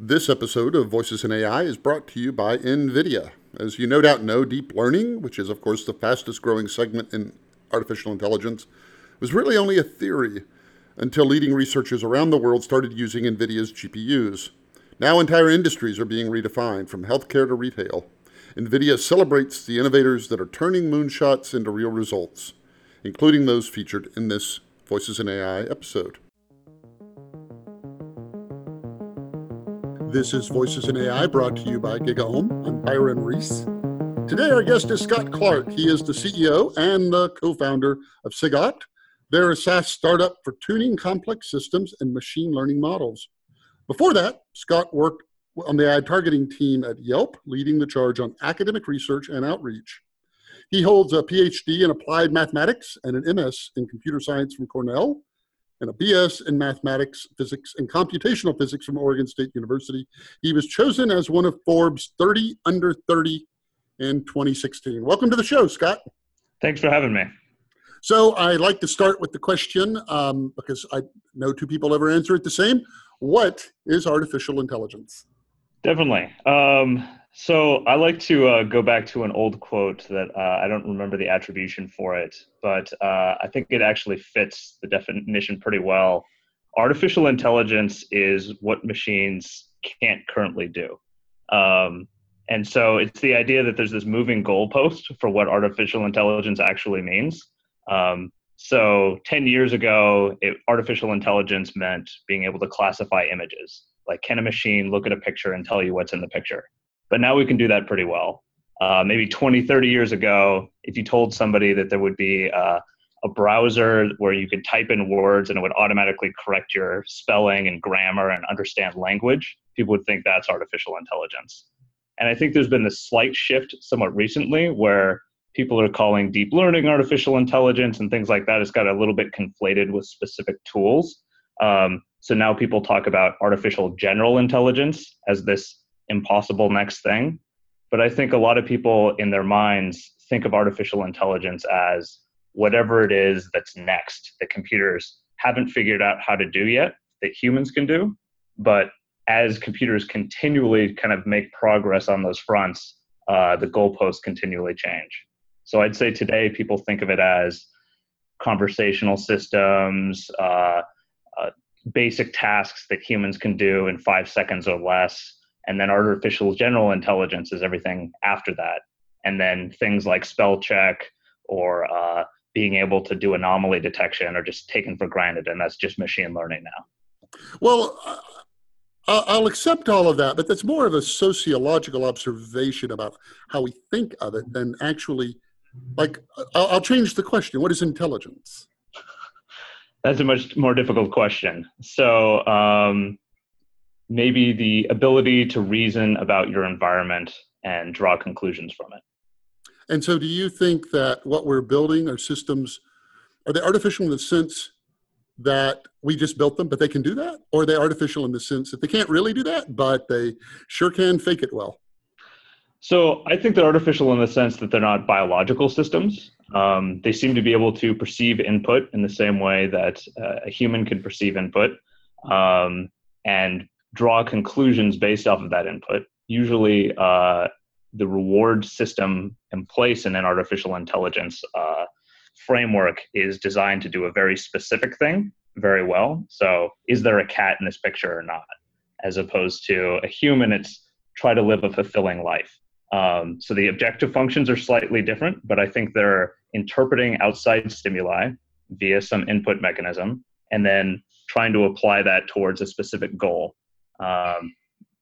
This episode of Voices in AI is brought to you by NVIDIA. As you no doubt know, deep learning, which is, of course, the fastest growing segment in artificial intelligence, was really only a theory until leading researchers around the world started using NVIDIA's GPUs. Now, entire industries are being redefined, from healthcare to retail. NVIDIA celebrates the innovators that are turning moonshots into real results, including those featured in this Voices in AI episode. This is Voices in AI brought to you by GigaOM. I'm Byron Reese. Today, our guest is Scott Clark. He is the CEO and the co founder of SigOpt. They're a SaaS startup for tuning complex systems and machine learning models. Before that, Scott worked on the AI targeting team at Yelp, leading the charge on academic research and outreach. He holds a PhD in applied mathematics and an MS in computer science from Cornell and a BS in mathematics, physics, and computational physics from Oregon State University. He was chosen as one of Forbes 30 under 30 in 2016. Welcome to the show, Scott. Thanks for having me. So I like to start with the question um, because I know two people ever answer it the same. What is artificial intelligence? Definitely. Um, so I like to uh, go back to an old quote that uh, I don't remember the attribution for it, but uh, I think it actually fits the definition pretty well. Artificial intelligence is what machines can't currently do. Um, and so it's the idea that there's this moving goalpost for what artificial intelligence actually means. Um, so 10 years ago, it, artificial intelligence meant being able to classify images. Like, can a machine look at a picture and tell you what's in the picture? But now we can do that pretty well. Uh, maybe 20, 30 years ago, if you told somebody that there would be uh, a browser where you could type in words and it would automatically correct your spelling and grammar and understand language, people would think that's artificial intelligence. And I think there's been this slight shift somewhat recently where people are calling deep learning artificial intelligence and things like that. It's got a little bit conflated with specific tools. Um, so now people talk about artificial general intelligence as this impossible next thing. But I think a lot of people in their minds think of artificial intelligence as whatever it is that's next that computers haven't figured out how to do yet that humans can do. But as computers continually kind of make progress on those fronts, uh, the goalposts continually change. So I'd say today people think of it as conversational systems, uh, uh, basic tasks that humans can do in five seconds or less, and then artificial general intelligence is everything after that. And then things like spell check or uh, being able to do anomaly detection are just taken for granted and that's just machine learning now. Well i'll accept all of that but that's more of a sociological observation about how we think of it than actually like i'll, change the question. What is intelligence? That's a much more difficult question. So um, maybe the ability to reason about your environment and draw conclusions from it. And so, do you think that what we're building are systems, are they artificial in the sense that we just built them, but they can do that? Or are they artificial in the sense that they can't really do that, but they sure can fake it well? So, I think they're artificial in the sense that they're not biological systems. Um, they seem to be able to perceive input in the same way that uh, a human can perceive input. Um, and draw conclusions based off of that input. Usually, uh, the reward system in place in an artificial intelligence uh, framework is designed to do a very specific thing very well. So, is there a cat in this picture or not? As opposed to a human, it's try to live a fulfilling life. Um, so the objective functions are slightly different, but I think they're interpreting outside stimuli via some input mechanism and then trying to apply that towards a specific goal. Um,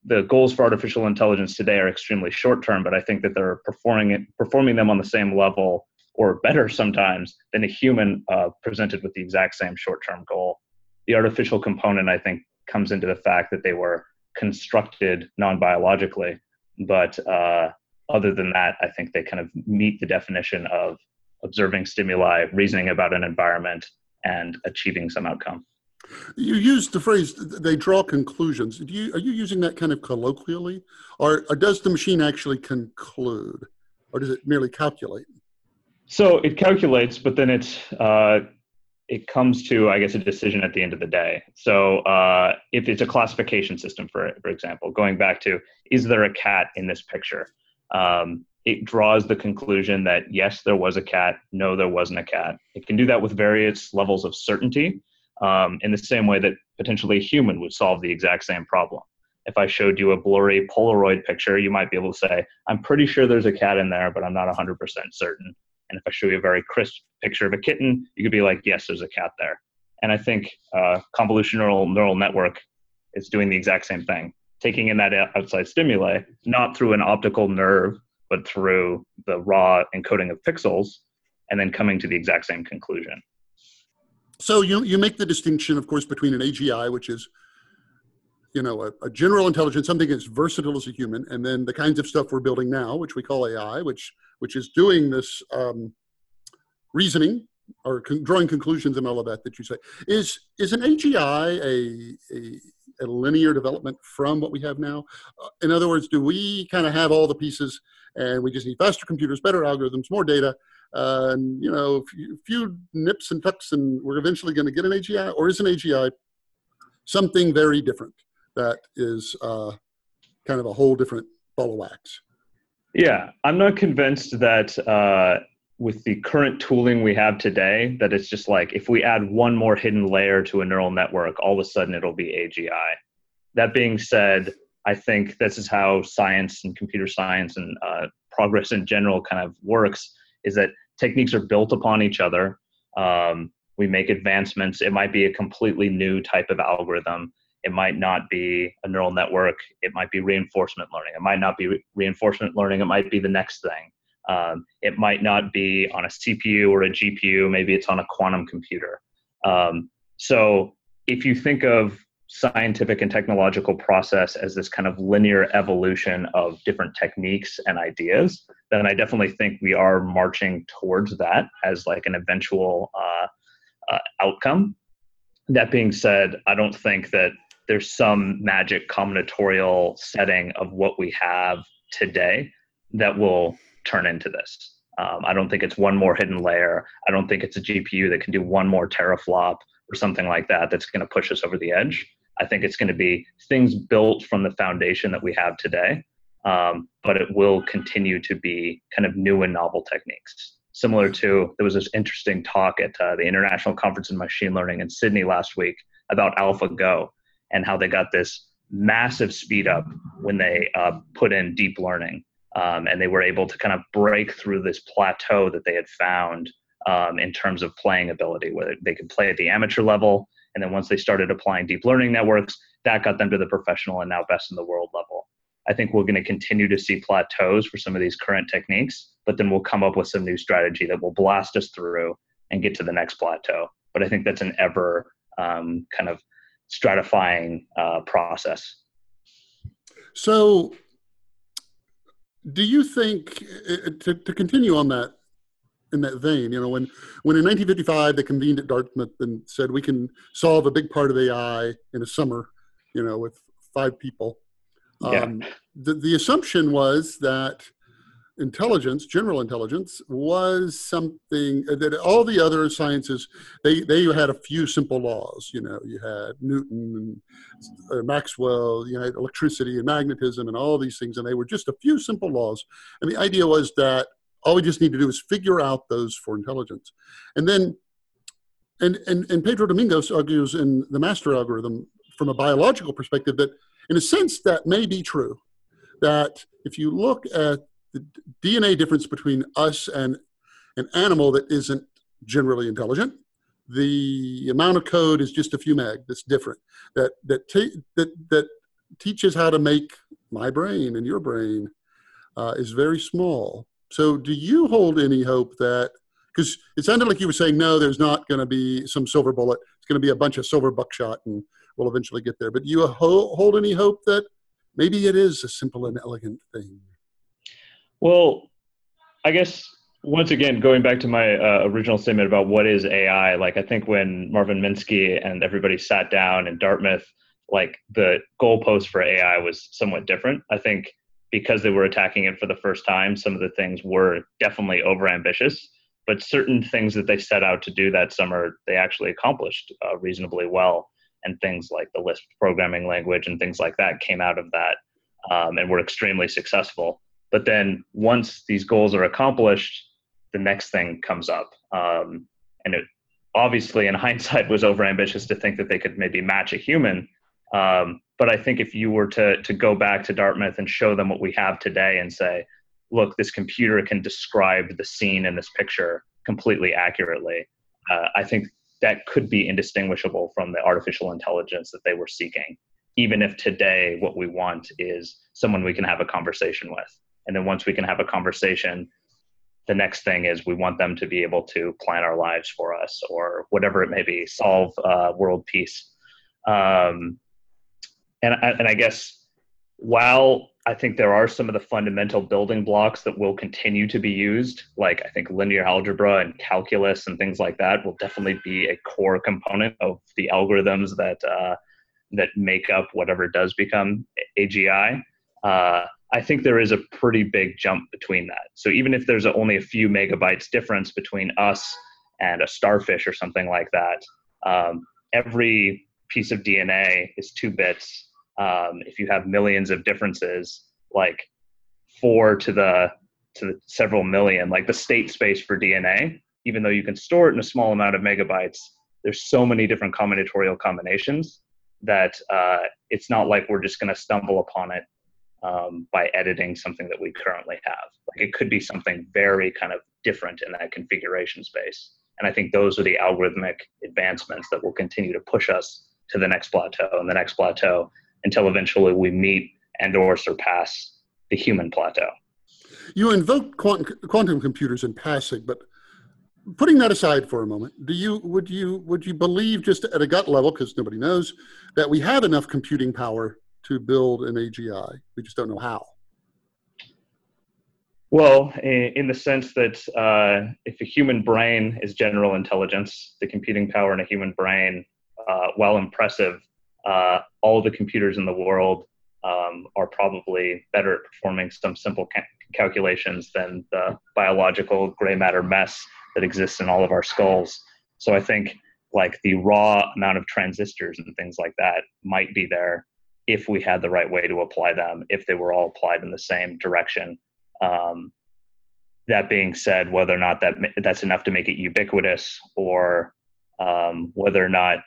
the goals for artificial intelligence today are extremely short term, but I think that they're performing it, performing them on the same level or better sometimes than a human uh, presented with the exact same short term goal. The artificial component, I think, comes into the fact that they were constructed non biologically, but uh, other than that, I think they kind of meet the definition of observing stimuli, reasoning about an environment, and achieving some outcome. You used the phrase "they draw conclusions." Do you, are you using that kind of colloquially, or, or does the machine actually conclude, or does it merely calculate? So it calculates, but then it uh, it comes to, I guess, a decision at the end of the day. So uh, if it's a classification system, for for example, going back to is there a cat in this picture? Um, it draws the conclusion that yes, there was a cat, no, there wasn't a cat. It can do that with various levels of certainty, um, in the same way that potentially a human would solve the exact same problem. If I showed you a blurry Polaroid picture, you might be able to say, I'm pretty sure there's a cat in there, but I'm not 100% certain. And if I show you a very crisp picture of a kitten, you could be like, yes, there's a cat there. And I think uh, convolutional neural network is doing the exact same thing, taking in that outside stimuli, not through an optical nerve, but through the raw encoding of pixels, and then coming to the exact same conclusion. So you, you make the distinction, of course, between an AGI, which is you know, a, a, general intelligence, something as versatile as a human, and then the kinds of stuff we're building now, which we call AI, which which is doing this um, reasoning or con- drawing conclusions and all of that that you say. Is is an AGI a, a, a linear development from what we have now? Uh, in other words, do we kind of have all the pieces and we just need faster computers, better algorithms, more data, uh, and you know, a few, nips and tucks, and we're eventually going to get an AGI, or is an AGI something very different? that is uh, kind of a whole different ball of wax. Yeah, I'm not convinced that uh, with the current tooling we have today, that it's just like if we add one more hidden layer to a neural network, all of a sudden it'll be AGI. That being said, I think this is how science and computer science and uh, progress in general kind of works is that techniques are built upon each other. Um, we make advancements. It might be a completely new type of algorithm it might not be a neural network. It might be reinforcement learning. It might not be re- reinforcement learning. It might be the next thing. Um, it might not be on a CPU or a GPU. Maybe it's on a quantum computer. Um, so if you think of scientific and technological process as this kind of linear evolution of different techniques and ideas, then I definitely think we are marching towards that as like an eventual uh, uh, outcome. That being said, I don't think that there's some magic combinatorial setting of what we have today that will turn into this. Um, I don't think it's one more hidden layer. I don't think it's a GPU that can do one more teraflop or something like that that's going to push us over the edge. I think it's going to be things built from the foundation that we have today, um, but it will continue to be kind of new and novel techniques. Similar to, there was this interesting talk at uh, the International Conference in Machine Learning in Sydney last week about AlphaGo and how they got this massive speed up when they uh, put in deep learning. Um, and they were able to kind of break through this plateau that they had found um, in terms of playing ability, where they could play at the amateur level. And then once they started applying deep learning networks, that got them to the professional and now best in the world level. I think we're going to continue to see plateaus for some of these current techniques, but then we'll come up with some new strategy that will blast us through and get to the next plateau. But I think that's an ever um, kind of stratifying uh, process. So, do you think uh, to, to continue on that in that vein? You know, when when in 1955 they convened at Dartmouth and said we can solve a big part of AI in a summer, you know, with five people. Yeah. Um, the, the assumption was that intelligence, general intelligence, was something that all the other sciences they they had a few simple laws. You know, you had Newton and uh, Maxwell, you had electricity and magnetism and all these things, and they were just a few simple laws. And the idea was that all we just need to do is figure out those for intelligence, and then. And, and, and Pedro Domingos argues in the master algorithm from a biological perspective that, in a sense, that may be true. That if you look at the DNA difference between us and an animal that isn't generally intelligent. The amount of code is just a few meg. That's different. That that ta- that that teaches how to make my brain and your brain uh, is very small. So, do you hold any hope that? Because it sounded like you were saying no, there's not going to be some silver bullet. It's going to be a bunch of silver buckshot, and we'll eventually get there. But do you ho- hold any hope that maybe it is a simple and elegant thing? Well, I guess once again, going back to my uh, original statement about what is AI, like I think when Marvin Minsky and everybody sat down in Dartmouth, like the goalpost for AI was somewhat different. I think because they were attacking it for the first time, some of the things were definitely overambitious. but certain things that they set out to do that summer, they actually accomplished uh, reasonably well. And things like the Lisp programming language and things like that came out of that um, and were extremely successful. But then once these goals are accomplished, the next thing comes up. Um, and it obviously, in hindsight, was overambitious to think that they could maybe match a human. Um, but I think if you were to, to go back to Dartmouth and show them what we have today and say, look, this computer can describe the scene in this picture completely accurately. Uh, I think that could be indistinguishable from the artificial intelligence that they were seeking, even if today what we want is someone we can have a conversation with. And then once we can have a conversation, the next thing is we want them to be able to plan our lives for us or whatever it may be, solve uh, world peace. Um, and, and I guess while I think there are some of the fundamental building blocks that will continue to be used, like I think linear algebra and calculus and things like that, will definitely be a core component of the algorithms that uh, that make up whatever does become AGI. Uh, I think there is a pretty big jump between that. So even if there's only a few megabytes difference between us and a starfish or something like that, um, every piece of DNA is two bits um, if you have millions of differences like four to the to the several million like the state space for dna even though you can store it in a small amount of megabytes there's so many different combinatorial combinations that uh, it's not like we're just going to stumble upon it um, by editing something that we currently have. Like it could be something very kind of different in that configuration space. And i think those are the algorithmic advancements that will continue to push us to the next plateau and the next plateau until eventually we meet and or surpass the human plateau. You invoke quantum, quantum computers in passing, but putting that aside for a moment, do you would you would you believe just at a gut level, because nobody knows, that we have enough computing power to build an AGI? We just don't know how. Well, in the sense that uh, if a human brain is general intelligence, the computing power in a human brain, uh, while impressive, uh, all the computers in the world um, are probably better at performing some simple ca- calculations than the biological gray matter mess that exists in all of our skulls. So I think like the raw amount of transistors and things like that might be there if we had the right way to apply them, if they were all applied in the same direction. Um, that being said, whether or not that that's enough to make it ubiquitous, or um, whether or not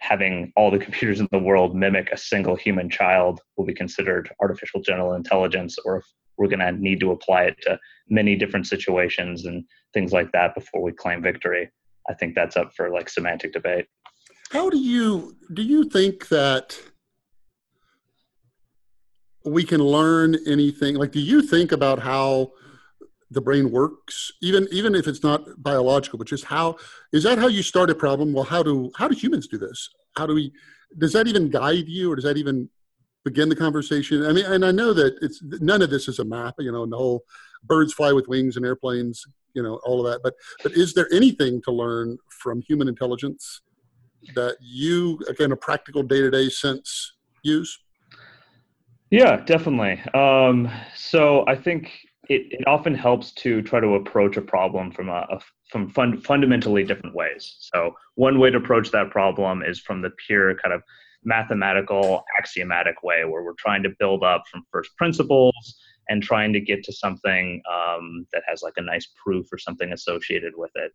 having all the computers in the world mimic a single human child will be considered artificial general intelligence or if we're going to need to apply it to many different situations and things like that before we claim victory. I think that's up for like semantic debate. How do you do you think that we can learn anything? Like do you think about how the brain works even even if it's not biological but just how is that how you start a problem? Well how do how do humans do this? How do we does that even guide you or does that even begin the conversation? I mean and i know that it's none of this is a map you know and the whole birds fly with wings and airplanes you know all of that but but is there anything to learn from human intelligence that you again a practical day-to-day sense use? Yeah definitely. Um, so i think it, it often helps to try to approach a problem from a, a from fun, fundamentally different ways. So one way to approach that problem is from the pure kind of mathematical axiomatic way, where we're trying to build up from first principles and trying to get to something um, that has like a nice proof or something associated with it.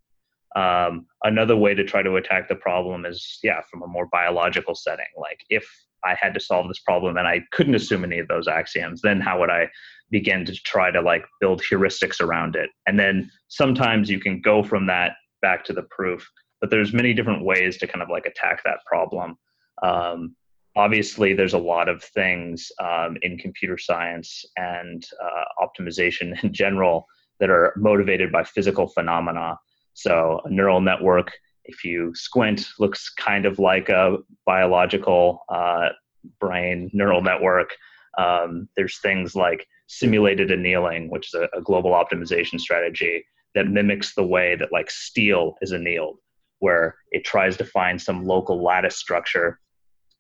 Um, another way to try to attack the problem is, yeah, from a more biological setting. Like if I had to solve this problem and I couldn't assume any of those axioms, then how would I begin to try to like build heuristics around it? And then sometimes you can go from that back to the proof, but there's many different ways to kind of like attack that problem. Um, obviously, there's a lot of things um, in computer science and uh, optimization in general that are motivated by physical phenomena. So a neural network if you squint, looks kind of like a biological uh, brain neural network. Um, there's things like simulated annealing, which is a, a, global optimization strategy that mimics the way that like steel is annealed, where it tries to find some local lattice structure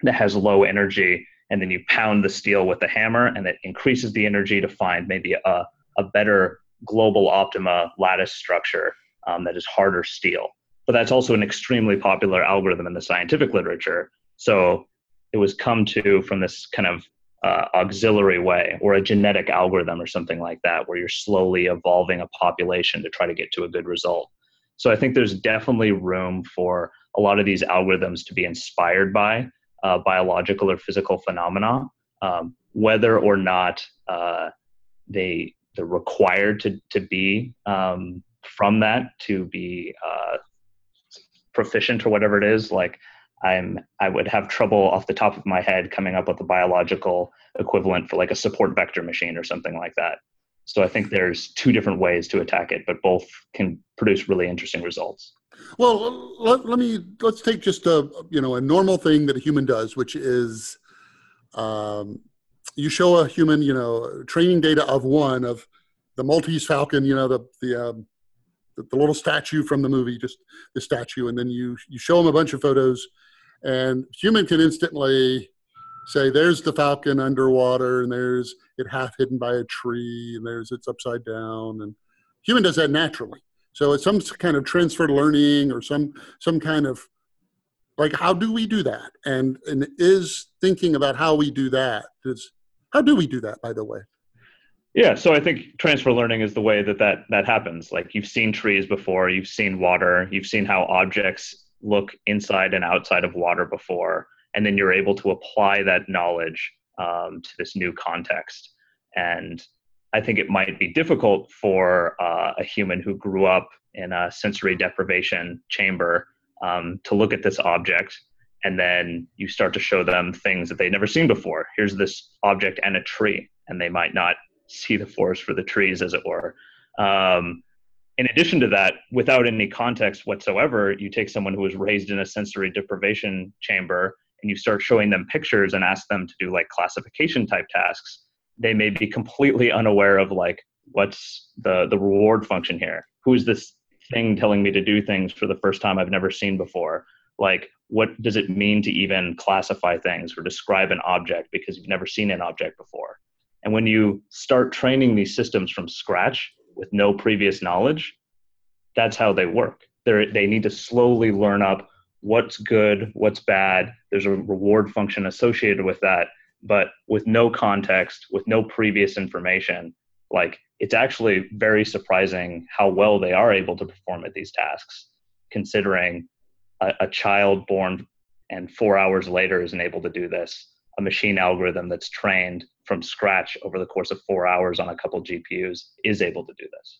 that has low energy, and then you pound the steel with the hammer, and it increases the energy to find maybe a, a better global optima lattice structure um, that is harder steel. But that's also an extremely popular algorithm in the scientific literature. So it was come to from this kind of uh, auxiliary way or a genetic algorithm or something like that, where you're slowly evolving a population to try to get to a good result. So I think there's definitely room for a lot of these algorithms to be inspired by uh, biological or physical phenomena, um, whether or not uh, they they're required to to be um, from that to be uh, proficient or whatever it is. Like I'm I would have trouble off the top of my head coming up with a biological equivalent for like a support vector machine or something like that. So I think there's two different ways to attack it, but both can produce really interesting results. Well, let, let me let's take just a you know a normal thing that a human does, which is um, you show a human you know training data of one of the Maltese Falcon, you know the the, um, the the little statue from the movie, just the statue, and then you you show them a bunch of photos, and human can instantly say there's the falcon underwater and there's it half hidden by a tree and there's it's upside down and human does that naturally so it's some kind of transfer learning or some some kind of like how do we do that? And and is thinking about how we do that is how do we do that by the way? Yeah, so I think transfer learning is the way that that that happens. Like you've seen trees before, you've seen water, you've seen how objects look inside and outside of water before, and then you're able to apply that knowledge um, to this new context. And I think it might be difficult for uh, a human who grew up in a sensory deprivation chamber um, to look at this object and then you start to show them things that they've never seen before. Here's this object and a tree, and they might not see the forest for the trees, as it were. Um, in addition to that, without any context whatsoever, you take someone who was raised in a sensory deprivation chamber and you start showing them pictures and ask them to do like classification type tasks they may be completely unaware of like what's the the reward function here. Who's this thing telling me to do things for the first time i've never seen before? Like what does it mean to even classify things or describe an object because you've never seen an object before and when you start training these systems from scratch with no previous knowledge that's how they work they they need to slowly learn up what's good what's bad there's a reward function associated with that but with no context, with no previous information, like it's actually very surprising how well they are able to perform at these tasks, considering a, a child born and four hours later isn't able to do this. A machine algorithm that's trained from scratch over the course of four hours on a couple GPUs is able to do this.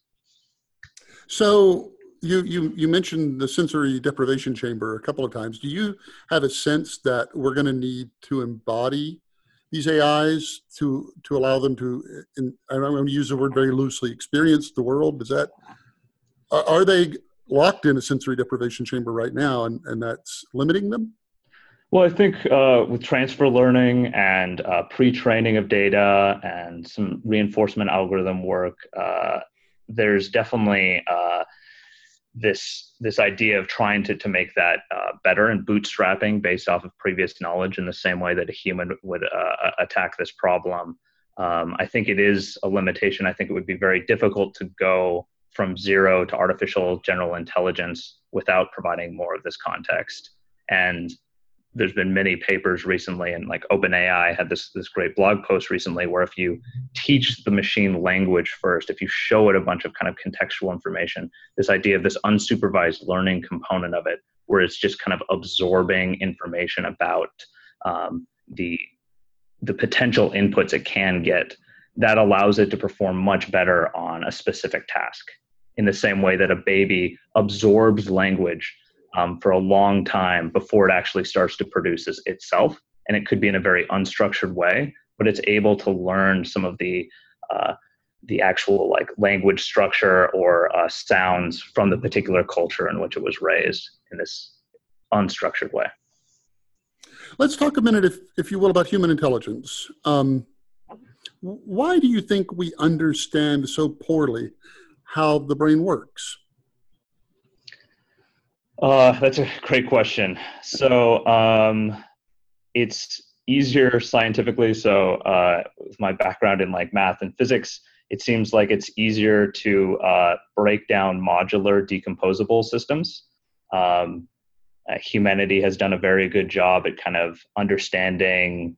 So you you you mentioned the sensory deprivation chamber a couple of times. Do you have a sense that we're going to need to embody these AIs to to allow them to, And I'm going to use the word very loosely, experience the world? Is that are, they locked in a sensory deprivation chamber right now, and and that's limiting them? Well, I think uh, with transfer learning and uh, pre-training of data and some reinforcement algorithm work, uh, there's definitely uh, this this idea of trying to to make that uh, better and bootstrapping based off of previous knowledge in the same way that a human would uh, attack this problem. Um, I think it is a limitation. I think it would be very difficult to go from zero to artificial general intelligence without providing more of this context. And there's been many papers recently and like openai had this this great blog post recently where if you teach the machine language first if you show it a bunch of kind of contextual information this idea of this unsupervised learning component of it where it's just kind of absorbing information about um, the the potential inputs it can get that allows it to perform much better on a specific task. In the same way that a baby absorbs language um, for a long time before it actually starts to produce itself. And it could be in a very unstructured way, but it's able to learn some of the uh, the actual like language structure or uh, sounds from the particular culture in which it was raised in this unstructured way. Let's talk a minute, if, if you will, about human intelligence. Um, why do you think we understand so poorly how the brain works? Uh, that's a great question. So um, it's easier scientifically. So uh, with my background in like math and physics, it seems like it's easier to uh, break down modular, decomposable systems. Um, uh, humanity has done a very good job at kind of understanding,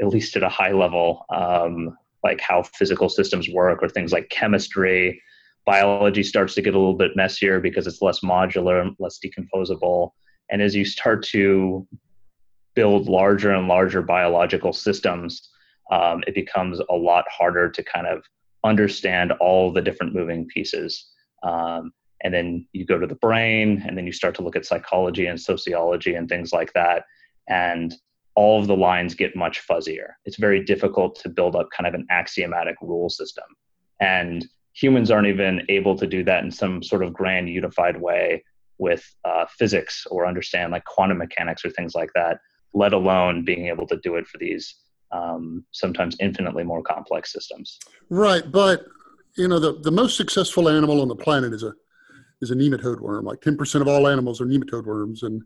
at least at a high level, um, like how physical systems work or things like chemistry. Biology starts to get a little bit messier because it's less modular, and less decomposable. And as you start to build larger and larger biological systems, um, it becomes a lot harder to kind of understand all the different moving pieces. Um, and then you go to the brain, and then you start to look at psychology and sociology and things like that. And all of the lines get much fuzzier. It's very difficult to build up kind of an axiomatic rule system. And humans aren't even able to do that in some sort of grand unified way with uh, physics or understand like quantum mechanics or things like that, let alone being able to do it for these um, sometimes infinitely more complex systems. Right, but you know the, the most successful animal on the planet is a is a nematode worm. Like ten percent of all animals are nematode worms, and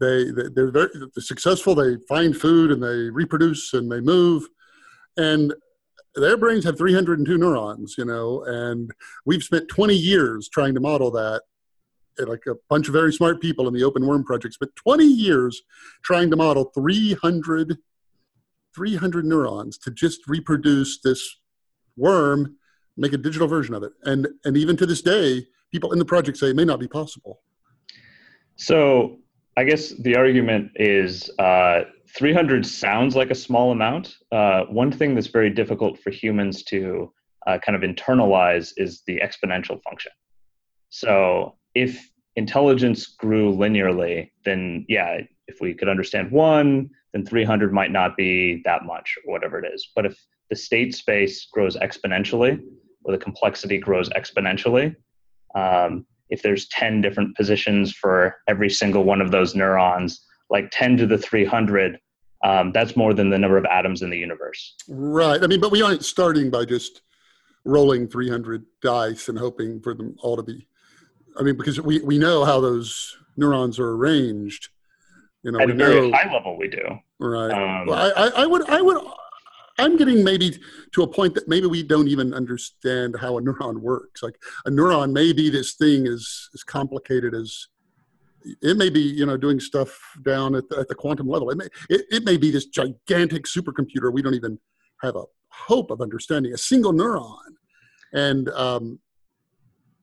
they, they they're very they're successful. They find food and they reproduce and they move, and their brains have 302 neurons. You know, and we've spent 20 years trying to model that like a bunch of very smart people in the open worm projects, but 20 years trying to model 300 300 neurons to just reproduce this worm, make a digital version of it. And, and even to this day, people in the project say it may not be possible. So I guess the argument is uh, 300 sounds like a small amount. Uh, one thing that's very difficult for humans to uh, kind of internalize is the exponential function. So if intelligence grew linearly, then yeah, if we could understand one, then 300 might not be that much or whatever it is. But if the state space grows exponentially or the complexity grows exponentially, um, if there's 10 different positions for every single one of those neurons, like 10 to the 300, um, that's more than the number of atoms in the universe. Right. I mean, but we aren't starting by just rolling 300 dice and hoping for them all to be. I mean, because we, we know how those neurons are arranged you know, at a very know, high level, we do. Right. Um, well, I, I would, I would, I'm getting maybe to a point that maybe we don't even understand how a neuron works. Like a neuron may be this thing as as complicated as it may be, you know, doing stuff down at the, at the quantum level. It may it, it may be this gigantic supercomputer we don't even have a hope of understanding a single neuron. And um,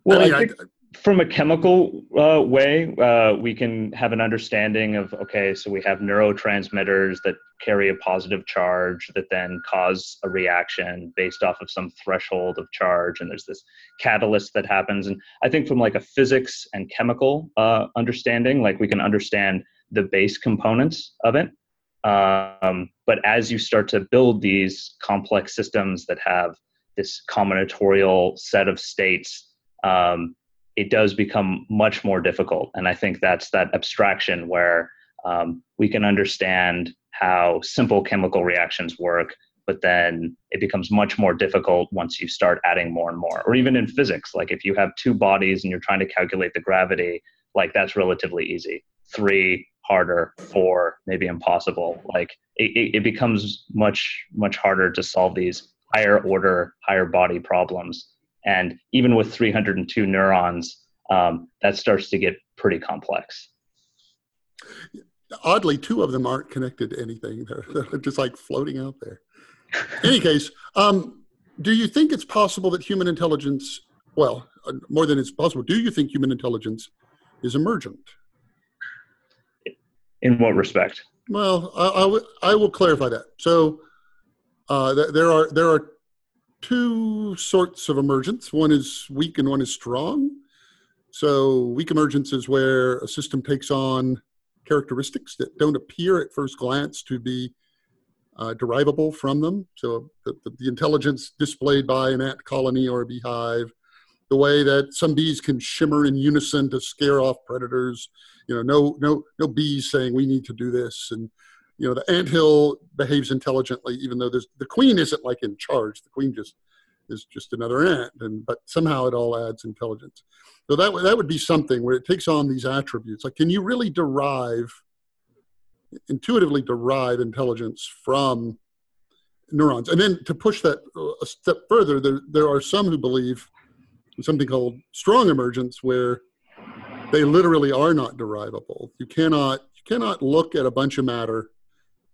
well, I, mean, I think, I, from a chemical uh, way, uh, we can have an understanding of okay, so we have neurotransmitters that carry a positive charge that then cause a reaction based off of some threshold of charge, and there's this catalyst that happens. And I think from like a physics and chemical uh, understanding, like we can understand the base components of it. Um, but as you start to build these complex systems that have this combinatorial set of states. Um, it does become much more difficult. And I think that's that abstraction where um, we can understand how simple chemical reactions work, but then it becomes much more difficult once you start adding more and more. Or even in physics, like if you have two bodies and you're trying to calculate the gravity, like that's relatively easy. Three, harder. Four, maybe impossible. Like it, it becomes much, much harder to solve these higher order, higher body problems and even with 302 neurons, um, that starts to get pretty complex. Oddly, two of them aren't connected to anything. They're, they're just like floating out there. In any case, um, do you think it's possible that human intelligence, well, uh, more than it's possible, do you think human intelligence is emergent? In what respect? Well, I, I will clarify that. So uh, th- there are there are two sorts of emergence. One is weak and one is strong. So, weak emergence is where a system takes on characteristics that don't appear at first glance to be uh, derivable from them. So, the, the, intelligence displayed by an ant colony or a beehive, the way that some bees can shimmer in unison to scare off predators. You know, no, no, no bees saying we need to do this, and you know the ant hill behaves intelligently even though there's the queen isn't like in charge the queen just is just another ant and but somehow it all adds intelligence so that, that would be something where it takes on these attributes like can you really derive intuitively derive intelligence from neurons. And then to push that a step further, there, there are some who believe something called strong emergence where they literally are not derivable. You cannot, you cannot look at a bunch of matter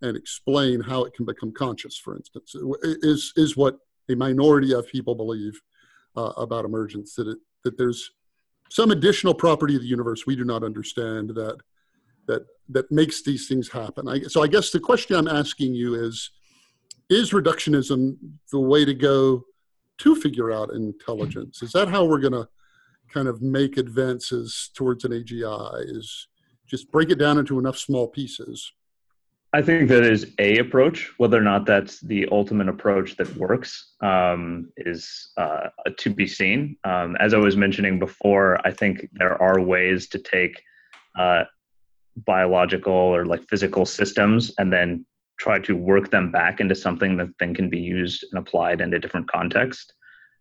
and explain how it can become conscious, for instance, is, is what a minority of people believe uh, about emergence, that, it, that there's some additional property of the universe we do not understand that, that, that makes these things happen. I, so I guess the question I'm asking you is, is reductionism the way to go to figure out intelligence? Is that how we're going to kind of make advances towards an AGI? Is just break it down into enough small pieces? I think that is a approach. Whether or not that's the ultimate approach that works um, is uh, to be seen. Um, as I was mentioning before, I think there are ways to take uh, biological or like physical systems and then try to work them back into something that then can be used and applied in a different context.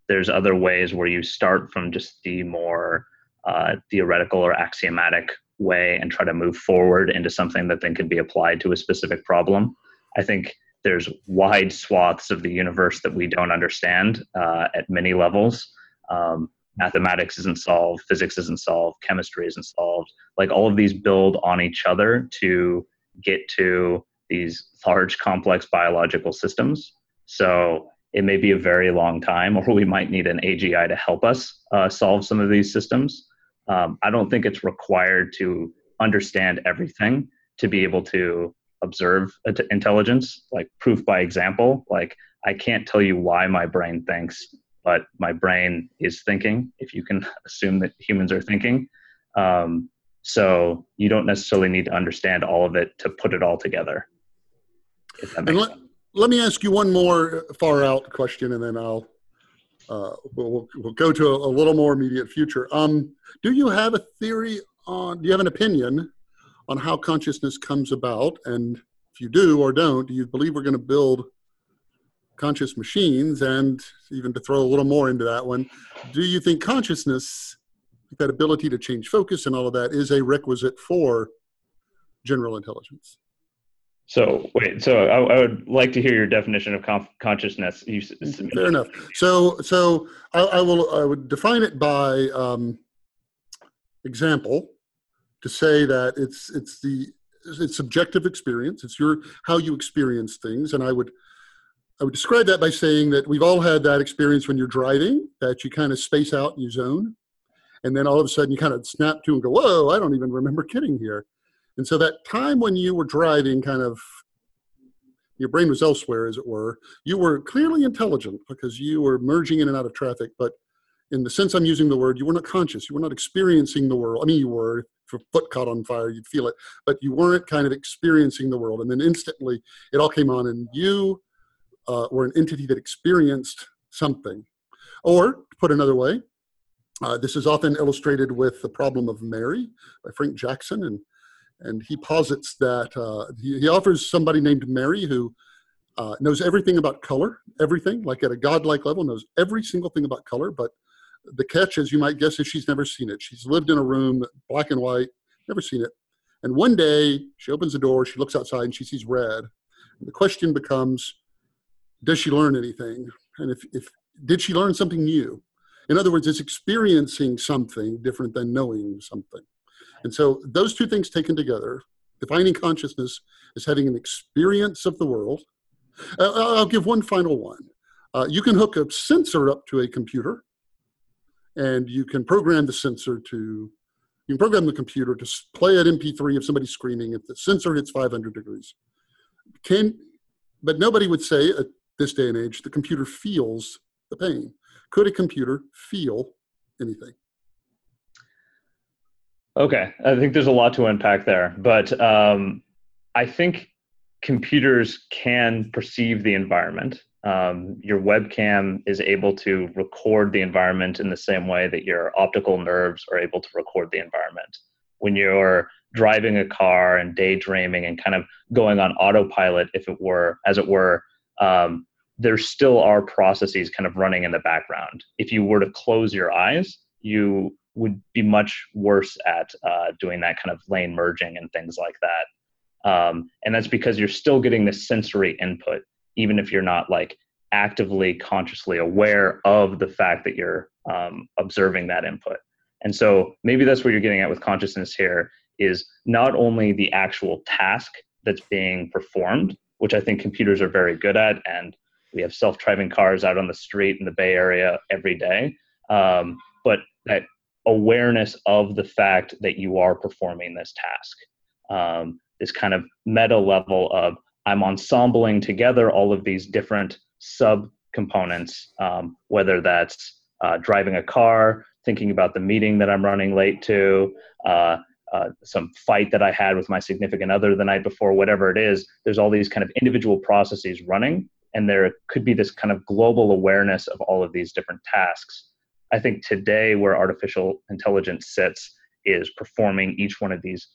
There's other ways where you start from just the more uh, theoretical or axiomatic way and try to move forward into something that then can be applied to a specific problem. I think there's wide swaths of the universe that we don't understand uh, at many levels. Um, mathematics isn't solved, physics isn't solved, chemistry isn't solved. Like all of these build on each other to get to these large, complex biological systems. So it may be a very long time, or we might need an AGI to help us uh, solve some of these systems. Um, I don't think it's required to understand everything to be able to observe intelligence, like proof by example. Like I can't tell you why my brain thinks, but my brain is thinking. If you can assume that humans are thinking, um, so you don't necessarily need to understand all of it to put it all together. and let, let me ask you one more far out question, and then I'll uh, we'll, we'll go to a, a, little more immediate future. Um, do you have a theory on, do you have an opinion on how consciousness comes about? And if you do or don't, do you believe we're going to build conscious machines? And even to throw a little more into that one, do you think consciousness, that ability to change focus and all of that, is a requisite for general intelligence? So wait, so I, I, would like to hear your definition of conf- consciousness. You, Fair enough. So, so I, I, will. I would define it by um, example to say that it's it's the it's subjective experience. It's your how you experience things, and I would I would describe that by saying that we've all had that experience when you're driving that you kind of space out and you zone, and then all of a sudden you kind of snap to and go, "Whoa! I don't even remember getting here." And so that time when you were driving, kind of, your brain was elsewhere, as it were, you were clearly intelligent because you were merging in and out of traffic. But in the sense I'm using the word, you were not conscious. You were not experiencing the world. I mean, you were. If a foot caught on fire, you'd feel it, but you weren't kind of experiencing the world. And then instantly, it all came on, and you uh, were an entity that experienced something. Or, to put another way, uh, this is often illustrated with the problem of Mary by Frank Jackson, and and he posits that uh, he, he, offers somebody named Mary who uh, knows everything about color, everything, like at a godlike level, knows every single thing about color. But the catch, as you might guess, is she's never seen it. She's lived in a room, black and white, never seen it. And one day, she opens the door, she looks outside, and she sees red. And the question becomes, does she learn anything? And if, if did she learn something new? In other words, is experiencing something different than knowing something. And so those two things taken together, defining consciousness as having an experience of the world. Uh, I'll give one final one. Uh, you can hook a sensor up to a computer, and you can program the sensor to you can program the computer to play an MP3 of somebody screaming if the sensor hits 500 degrees. Can, but nobody would say at this day and age the computer feels the pain. Could a computer feel anything? Okay, I think there's a lot to unpack there, but um, I think computers can perceive the environment. Um, your webcam is able to record the environment in the same way that your optical nerves are able to record the environment. When you're driving a car and daydreaming and kind of going on autopilot, if it were, as it were, um, there still are processes kind of running in the background. If you were to close your eyes, you would be much worse at uh, doing that kind of lane merging and things like that. Um, and that's because you're still getting this sensory input. even if you're not like actively consciously aware of the fact that you're um, observing that input and so maybe that's what you're getting at with consciousness here is not only the actual task that's being performed which i think computers are very good at and we have self-driving cars out on the street in the bay area every day um, but that awareness of the fact that you are performing this task. Um, this kind of meta level of i'm ensembling together all of these different sub components um, whether that's uh, driving a car thinking about the meeting that i'm running late to uh, uh, some fight that i had with my significant other the night before whatever it is there's all these kind of individual processes running and there could be this kind of global awareness of all of these different tasks i think today where artificial intelligence sits is performing each one of these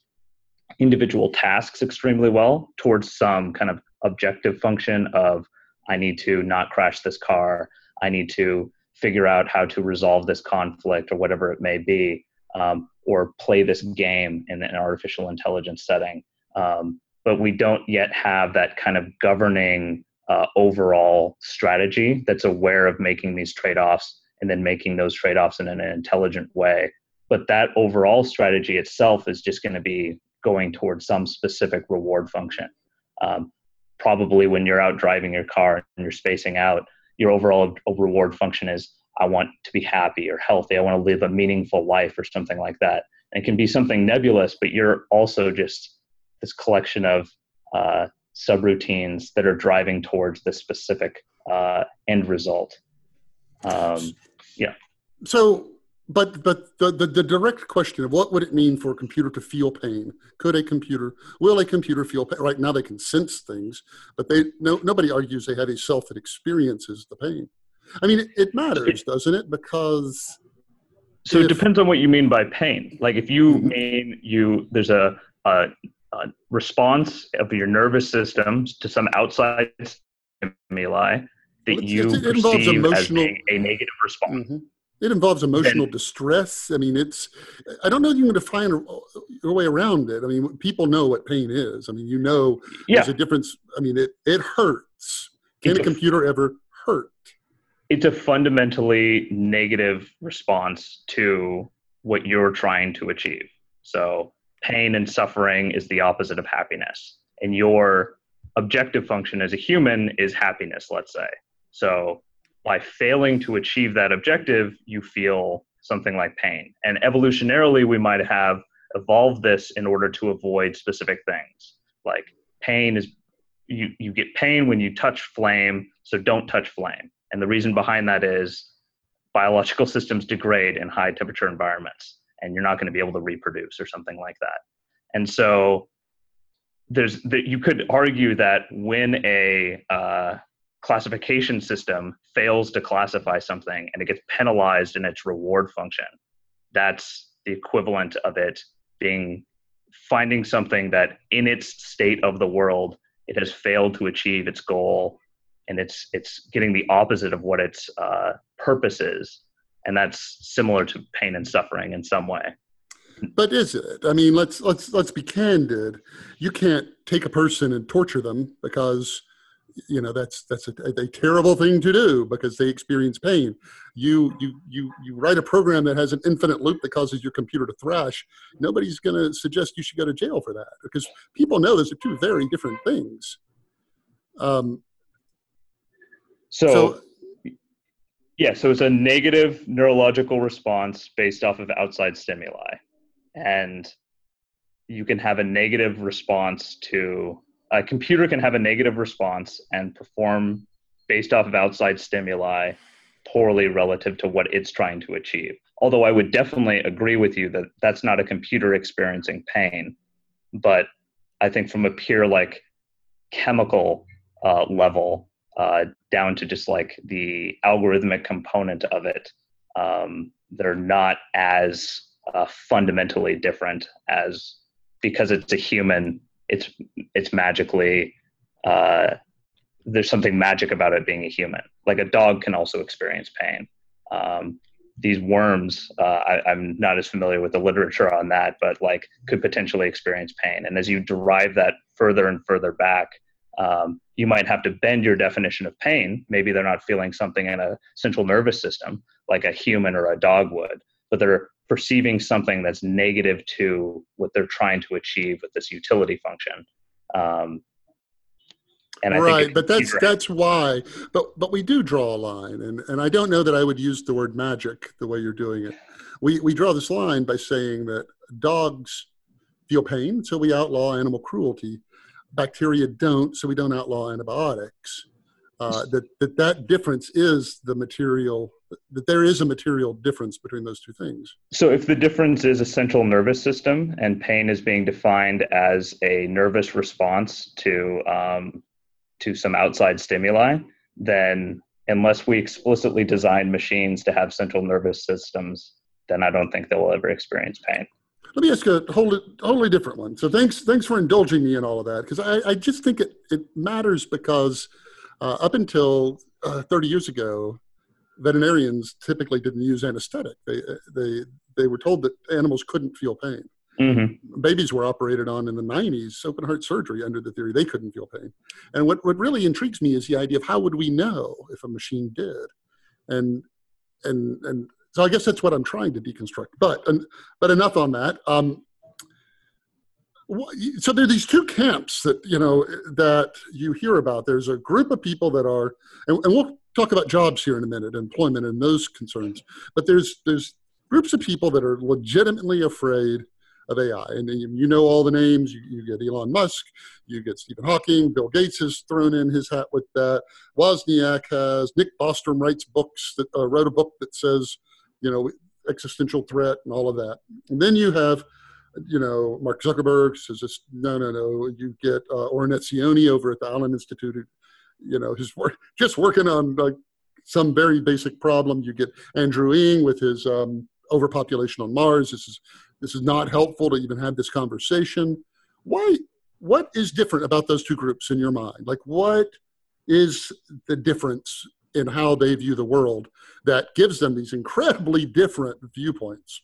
individual tasks extremely well towards some kind of objective function of i need to not crash this car. I need to figure out how to resolve this conflict or whatever it may be um, or play this game in an artificial intelligence setting. Um, but we don't yet have that kind of governing uh, overall strategy that's aware of making these trade-offs and then making those trade-offs in an intelligent way but that overall strategy itself is just going to be going towards some specific reward function. Um, probably when you're out driving your car and you're spacing out, your overall reward function is I want to be happy or healthy. I want to live a meaningful life or something like that. And it can be something nebulous, but you're also just this collection of uh, subroutines that are driving towards the specific uh, end result. Um, yeah. So but but the, the, the direct question of what would it mean for a computer to feel pain? Could a computer will a computer feel pain? Right now they can sense things, but they no nobody argues they have a self that experiences the pain. I mean, it, it matters, doesn't it? Because so if, it depends on what you mean by pain. Like if you mm-hmm. mean you there's a, a, a response of your nervous system to some outside stimuli that well, you it, perceive as being a negative response. Mm-hmm it involves emotional and, distress. I mean, it's, I don't know if you can define your way around it. I mean, people know what pain is. I mean, you know, yeah. there's a difference. I mean, it, it hurts. Can it's a computer ever hurt? It's a fundamentally negative response to what you're trying to achieve. So, pain and suffering is the opposite of happiness. And your objective function as a human is happiness, let's say. So, by failing to achieve that objective, you feel something like pain. And evolutionarily, we might have evolved this in order to avoid specific things. Like pain is, you, you get pain when you touch flame, so don't touch flame. And the reason behind that is biological systems degrade in high temperature environments, and you're not going to be able to reproduce or something like that. And so there's that you could argue that when a uh, classification system fails to classify something and it gets penalized in its reward function that's the equivalent of it being finding something that in its state of the world it has failed to achieve its goal and it's it's getting the opposite of what its uh, purpose is. And that's similar to pain and suffering in some way. But is it? I mean let's let's let's be candid. You can't take a person and torture them because you know that's that's a, a, terrible thing to do because they experience pain. You you you you write a program that has an infinite loop that causes your computer to thrash. Nobody's going to suggest you should go to jail for that because people know those are two very different things. Um, so, so yeah so it's a negative neurological response based off of outside stimuli. And you can have a negative response to a computer can have a negative response and perform based off of outside stimuli poorly relative to what it's trying to achieve. Although I would definitely agree with you that that's not a computer experiencing pain, but I think from a pure like chemical uh, level uh, down to just like the algorithmic component of it, um, they're not as uh, fundamentally different as because it's a human it's it's magically uh, there's something magic about it being a human. Like a dog can also experience pain. Um, these worms, uh, I, am not as familiar with the literature on that, but like could potentially experience pain. And as you derive that further and further back, Um, you might have to bend your definition of pain. Maybe they're not feeling something in a central nervous system like a human or a dog would, but they're perceiving something that's negative to what they're trying to achieve with this utility function. Um, and right, but that's that's why. But but we do draw a line, and and I don't know that I would use the word magic the way you're doing it. We we draw this line by saying that dogs feel pain, so we outlaw animal cruelty. Bacteria don't, so we don't outlaw antibiotics. Uh, that that that difference is the material that there is a material difference between those two things. So, if the difference is a central nervous system and pain is being defined as a nervous response to um, to some outside stimuli, then unless we explicitly design machines to have central nervous systems, then I don't think they will ever experience pain. Let me ask a wholly, wholly different one. So thanks, thanks for indulging me in all of that because I, I just think it, it matters because uh, up until uh, 30 years ago, veterinarians typically didn't use anesthetic. They, they, they were told that animals couldn't feel pain. Mm-hmm. Babies were operated on in the 90s, open heart surgery under the theory they couldn't feel pain. And what, what really intrigues me is the idea of how would we know if a machine did? And, and, and so I guess that's what I'm trying to deconstruct. But, but enough on that. Um, so there are these two camps that you know that you hear about there's a group of people that are and, and, we'll talk about jobs here in a minute employment and those concerns but there's there's groups of people that are legitimately afraid of ai and you know all the names you, you get elon musk you get stephen hawking bill gates has thrown in his hat with that wozniak has nick bostrom writes books that uh, wrote a book that says you know existential threat and all of that and then you have you know, Mark Zuckerberg says, this, no, no, no. You get uh, Ornette over at the Allen Institute, you know, who's work, just working on like some very basic problem. You get Andrew Ng with his um, overpopulation on Mars. This is this is not helpful to even have this conversation. Why? What is different about those two groups in your mind? Like, what is the difference in how they view the world that gives them these incredibly different viewpoints?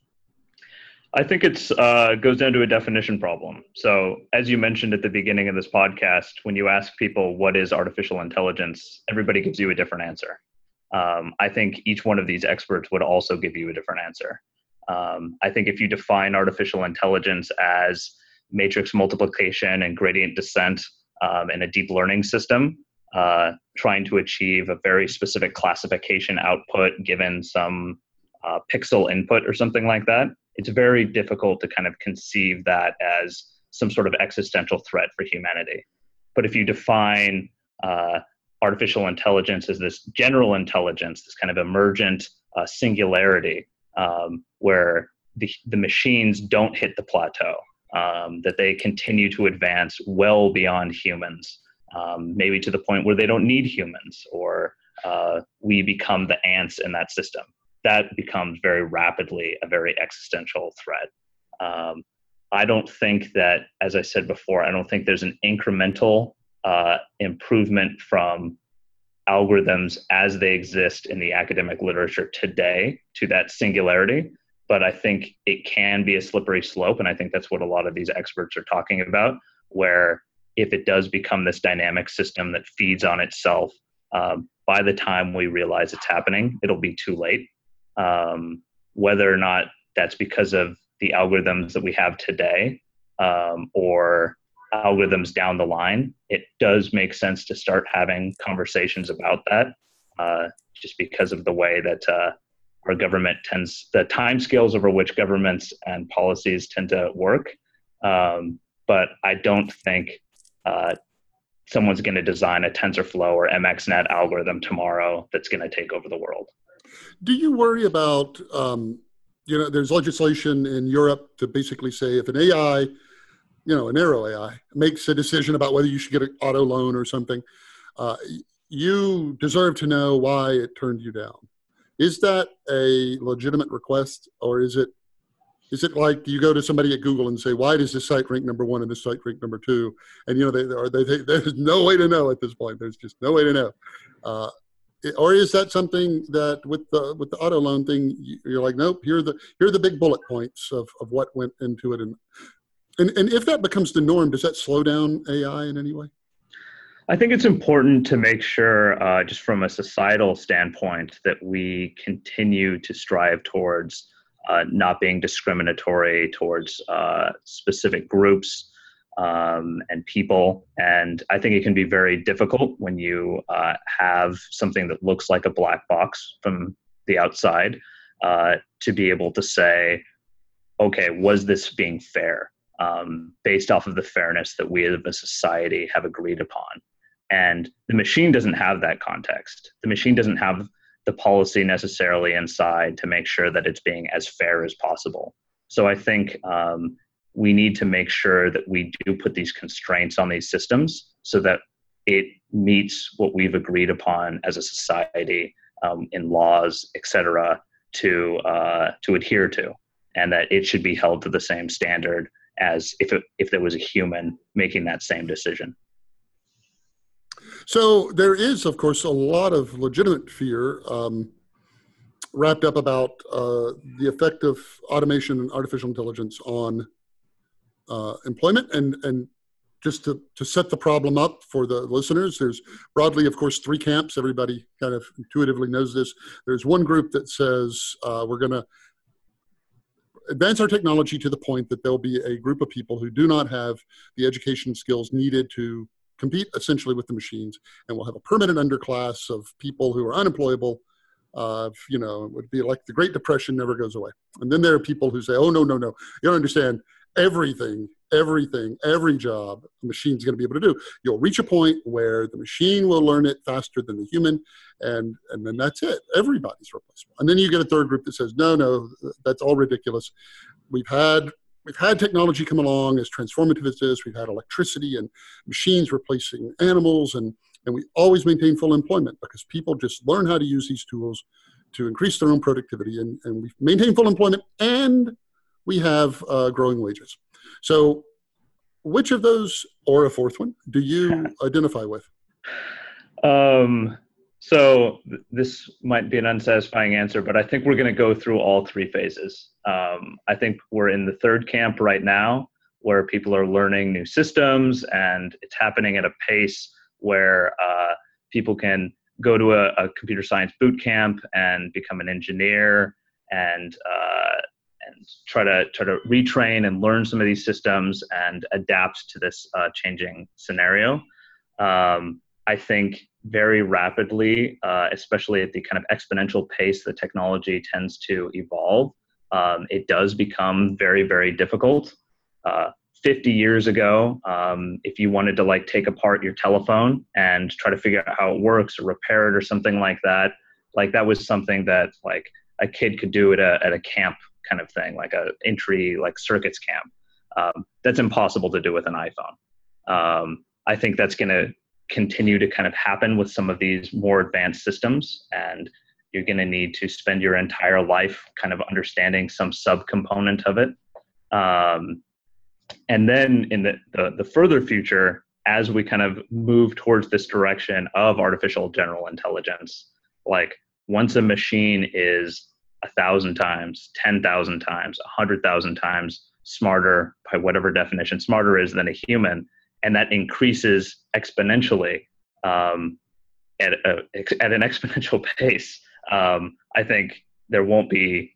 I think it's uh, goes down to a definition problem. So, as you mentioned at the beginning of this podcast, when you ask people what is artificial intelligence, everybody gives you a different answer. Um, I think each one of these experts would also give you a different answer. Um, I think if you define artificial intelligence as matrix multiplication and gradient descent um, in a deep learning system, uh, trying to achieve a very specific classification output given some uh, pixel input or something like that, it's very difficult to kind of conceive that as some sort of existential threat for humanity. But if you define uh, artificial intelligence as this general intelligence, this kind of emergent uh, singularity, um, where the, the machines don't hit the plateau, um, that they continue to advance well beyond humans, um, maybe to the point where they don't need humans, or uh, we become the ants in that system that becomes very rapidly a very existential threat. Um, I don't think that, as I said before, I don't think there's an incremental uh, improvement from algorithms as they exist in the academic literature today to that singularity. But I think it can be a slippery slope. And I think that's what a lot of these experts are talking about, where if it does become this dynamic system that feeds on itself, um, by the time we realize it's happening, it'll be too late um, whether or not that's because of the algorithms that we have today um, or algorithms down the line, it does make sense to start having conversations about that uh, just because of the way that uh, our government tends, the time scales over which governments and policies tend to work. Um, but I don't think uh, someone's going to design a TensorFlow or MXNet algorithm tomorrow that's going to take over the world. Do you worry about, um, you know, there's legislation in Europe to basically say if an AI, you know, a narrow AI makes a decision about whether you should get an auto loan or something, uh, you deserve to know why it turned you down. Is that a legitimate request, or is it is it like you go to somebody at Google and say, "Why does this site rank number one and this site rank number two? And you know, they, they, they, there's no way to know at this point. There's just no way to know. Uh, or is that something that with the with the auto loan thing you're like nope here are the here are the big bullet points of, of what went into it. And, and and if that becomes the norm does that slow down ai in any way? I think it's important to make sure, uh, just from a societal standpoint, that we continue to strive towards uh, not being discriminatory towards uh, specific groups um, and people. And I think it can be very difficult when you uh, have something that looks like a black box from the outside uh, to be able to say, okay, was this being fair? Um, based off of the fairness that we as a society have agreed upon. And the machine doesn't have that context. The machine doesn't have the policy necessarily inside to make sure that it's being as fair as possible. So I think um, we need to make sure that we do put these constraints on these systems so that it meets what we've agreed upon as a society um, in laws, et cetera, to uh, to adhere to, and that it should be held to the same standard as if it, if there was a human making that same decision. So there is, of course, a lot of legitimate fear um, wrapped up about uh, the effect of automation and artificial intelligence on uh, employment and and just to, to set the problem up for the listeners, there's broadly, of course, three camps. Everybody kind of intuitively knows this. There's one group that says uh, we're going to advance our technology to the point that there'll be a group of people who do not have the education skills needed to compete essentially with the machines, and we'll have a permanent underclass of people who are unemployable. Uh, you know, it would be like the Great Depression never goes away. And then there are people who say, "Oh no, no, no! You don't understand everything, everything, every job the machine's going to be able to do. You'll reach a point where the machine will learn it faster than the human, and and then that's it. Everybody's replaceable. And then you get a third group that says, no, no, that's all ridiculous. We've had we've had technology come along as transformative as this. We've had electricity and machines replacing animals, and and we always maintain full employment because people just learn how to use these tools to increase their own productivity, and, and we maintain full employment and we have uh, growing wages. So, which of those, or a fourth one, do you identify with? Um, so th- this might be an unsatisfying answer, but I think we're going to go through all three phases. Um, I think we're in the third camp right now, where people are learning new systems, and it's happening at a pace where uh, people can go to a, a, computer science boot camp and become an engineer and uh, and try to try to retrain and learn some of these systems and adapt to this uh, changing scenario. Um, I think very rapidly, uh, especially at the kind of exponential pace that technology tends to evolve, um, it does become very very difficult. Uh, 50 years ago, um, if you wanted to like take apart your telephone and try to figure out how it works or repair it or something like that, like that was something that like a kid could do at a, at a camp kind of thing, like a entry like circuits camp. Um, that's impossible to do with an iPhone. Um, I think that's going to continue to kind of happen with some of these more advanced systems, and you're going to need to spend your entire life kind of understanding some subcomponent of it. Um, and then in the, the, the further future, as we kind of move towards this direction of artificial general intelligence, like once a machine is a thousand times, 10,000 times, a hundred thousand times smarter by whatever definition smarter is than a human. And that increases exponentially um, at, a, at an exponential pace. Um, I think there won't be,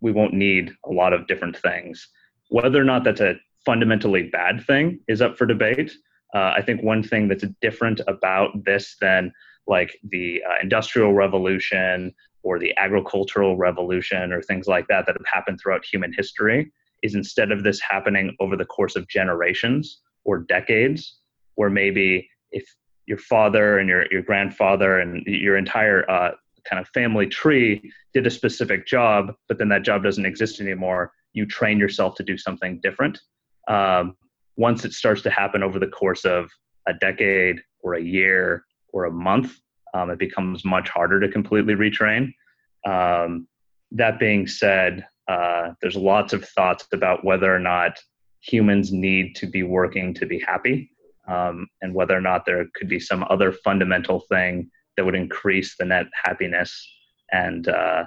we won't need a lot of different things. Whether or not that's a fundamentally bad thing is up for debate. Uh, I think one thing that's different about this than like the uh, industrial revolution or the agricultural revolution or things like that that have happened throughout human history is instead of this happening over the course of generations or decades where maybe if your father and your, your grandfather and your entire uh, kind of family tree did a specific job but then that job doesn't exist anymore you train yourself to do something different. Um, once it starts to happen over the course of a decade or a year or a month um, it becomes much harder to completely retrain. Um, that being said, uh, there's lots of thoughts about whether or not humans need to be working to be happy, um, and whether or not there could be some other fundamental thing that would increase the net happiness and uh,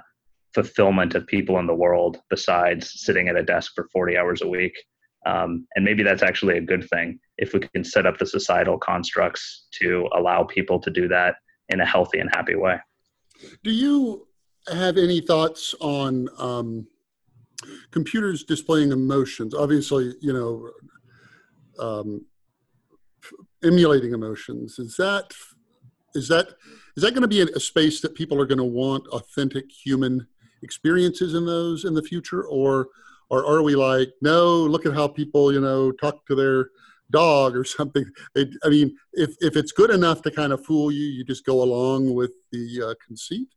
fulfillment of people in the world besides sitting at a desk for 40 hours a week. Um, and maybe that's actually a good thing if we can set up the societal constructs to allow people to do that in a healthy and happy way. Do you have any thoughts on um, computers displaying emotions? Obviously, you know, um, emulating emotions. Is that is that is that going to be a space that people are going to want authentic human experiences in those in the future, or or are we like, no, look at how people you know talk to their dog or something. It, I mean, if if it's good enough to kind of fool you, you just go along with the uh, conceit.